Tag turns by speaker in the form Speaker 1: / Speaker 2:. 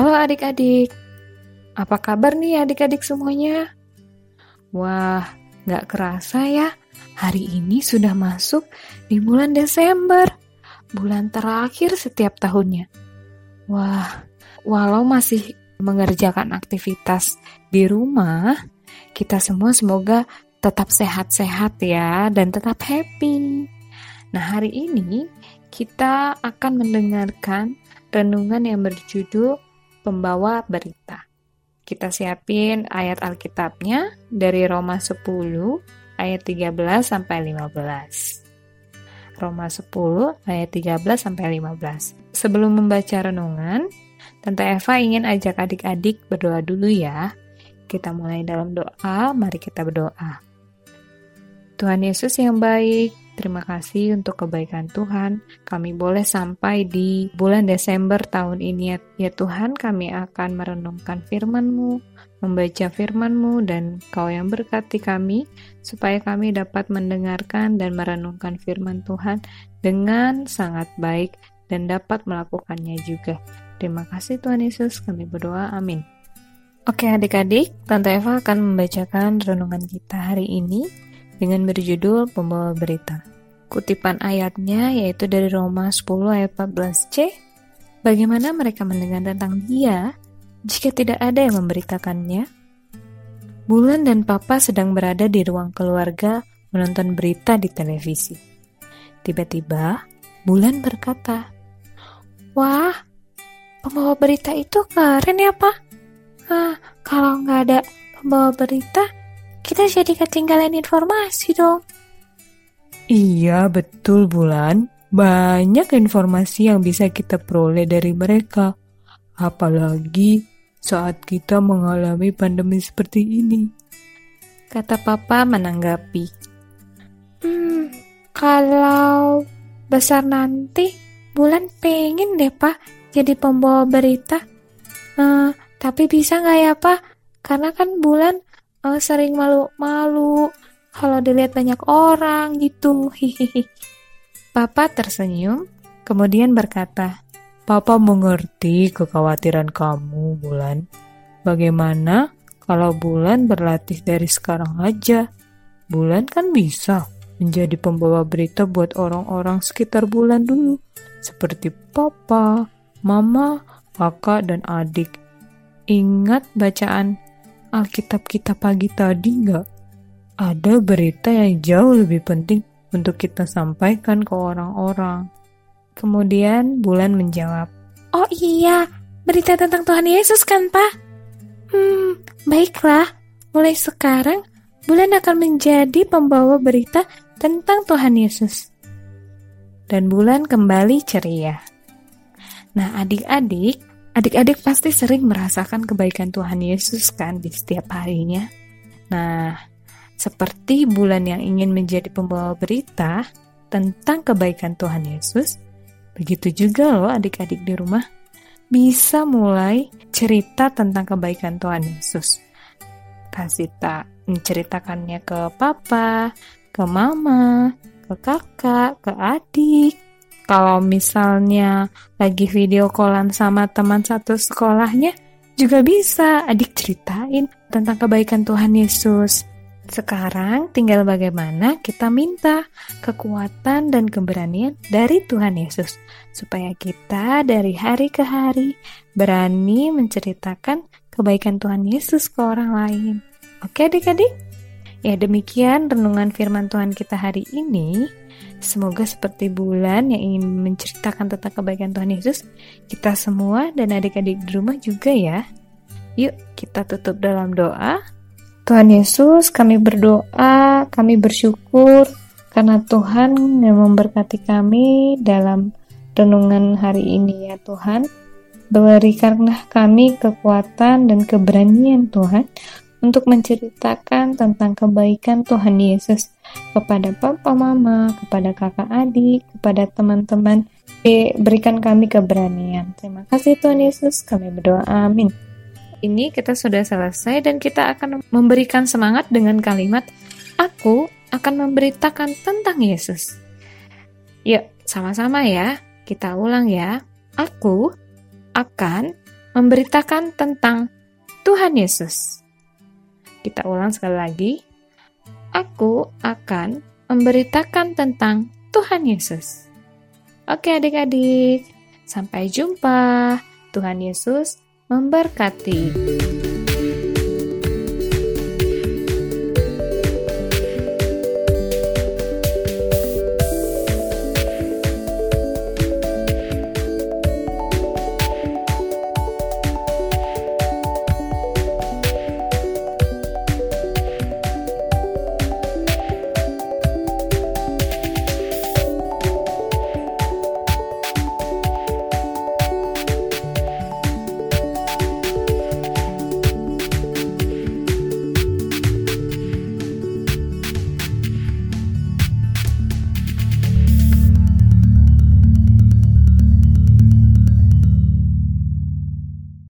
Speaker 1: Halo adik-adik, apa kabar nih adik-adik semuanya? Wah, gak kerasa ya, hari ini sudah masuk di bulan Desember, bulan terakhir setiap tahunnya. Wah, walau masih mengerjakan aktivitas di rumah, kita semua semoga tetap sehat-sehat ya dan tetap happy. Nah, hari ini kita akan mendengarkan renungan yang berjudul Pembawa Berita. Kita siapin ayat Alkitabnya dari Roma 10 ayat 13 sampai 15. Roma 10 ayat 13 sampai 15. Sebelum membaca renungan, Tante Eva ingin ajak adik-adik berdoa dulu ya. Kita mulai dalam doa, mari kita berdoa. Tuhan Yesus yang baik, terima kasih untuk kebaikan Tuhan. Kami boleh sampai di bulan Desember tahun ini ya, Tuhan kami akan merenungkan firman-Mu, membaca firman-Mu dan Kau yang berkati kami supaya kami dapat mendengarkan dan merenungkan firman Tuhan dengan sangat baik dan dapat melakukannya juga. Terima kasih Tuhan Yesus, kami berdoa, amin. Oke adik-adik, Tante Eva akan membacakan renungan kita hari ini dengan berjudul Pembawa Berita. Kutipan ayatnya yaitu dari Roma 10 ayat 14c. Bagaimana mereka mendengar tentang dia jika tidak ada yang memberitakannya? Bulan dan Papa sedang berada di ruang keluarga menonton berita di televisi. Tiba-tiba, Bulan berkata, Wah, pembawa berita itu keren ya, Pak. Ah, kalau nggak ada pembawa berita, kita jadi ketinggalan informasi dong.
Speaker 2: Iya, betul Bulan. Banyak informasi yang bisa kita peroleh dari mereka. Apalagi saat kita mengalami pandemi seperti ini.
Speaker 1: Kata papa menanggapi. Hmm, kalau besar nanti, Bulan pengen deh pak jadi pembawa berita. Uh, tapi bisa nggak ya pak? Karena kan Bulan uh, sering malu-malu kalau dilihat banyak orang gitu. Hihihi. Papa tersenyum, kemudian berkata,
Speaker 2: Papa mengerti kekhawatiran kamu, Bulan. Bagaimana kalau Bulan berlatih dari sekarang aja? Bulan kan bisa menjadi pembawa berita buat orang-orang sekitar Bulan dulu, seperti Papa, Mama, Kakak, dan adik. Ingat bacaan Alkitab kita pagi tadi nggak? Ada berita yang jauh lebih penting untuk kita sampaikan ke orang-orang.
Speaker 1: Kemudian Bulan menjawab, Oh iya, berita tentang Tuhan Yesus kan, Pak? Hmm, baiklah. Mulai sekarang, Bulan akan menjadi pembawa berita tentang Tuhan Yesus. Dan Bulan kembali ceria. Nah, adik-adik, Adik-adik pasti sering merasakan kebaikan Tuhan Yesus kan di setiap harinya. Nah, seperti bulan yang ingin menjadi pembawa berita tentang kebaikan Tuhan Yesus, begitu juga loh adik-adik di rumah bisa mulai cerita tentang kebaikan Tuhan Yesus. Kasih tak menceritakannya ke papa, ke mama, ke kakak, ke adik, kalau misalnya lagi video callan sama teman satu sekolahnya, juga bisa adik ceritain tentang kebaikan Tuhan Yesus. Sekarang tinggal bagaimana kita minta kekuatan dan keberanian dari Tuhan Yesus supaya kita dari hari ke hari berani menceritakan kebaikan Tuhan Yesus ke orang lain. Oke adik-adik? Ya demikian renungan firman Tuhan kita hari ini. Semoga seperti bulan yang ingin menceritakan tentang kebaikan Tuhan Yesus, kita semua dan adik-adik di rumah juga ya. Yuk kita tutup dalam doa. Tuhan Yesus, kami berdoa, kami bersyukur karena Tuhan yang memberkati kami dalam renungan hari ini ya Tuhan. Berikanlah kami kekuatan dan keberanian Tuhan untuk menceritakan tentang kebaikan Tuhan Yesus kepada papa mama, kepada kakak adik, kepada teman-teman. Berikan kami keberanian. Terima kasih Tuhan Yesus, kami berdoa amin. Ini kita sudah selesai dan kita akan memberikan semangat dengan kalimat Aku akan memberitakan tentang Yesus. Yuk, sama-sama ya. Kita ulang ya. Aku akan memberitakan tentang Tuhan Yesus. Kita ulang sekali lagi. Aku akan memberitakan tentang Tuhan Yesus. Oke adik-adik, sampai jumpa. Tuhan Yesus memberkati.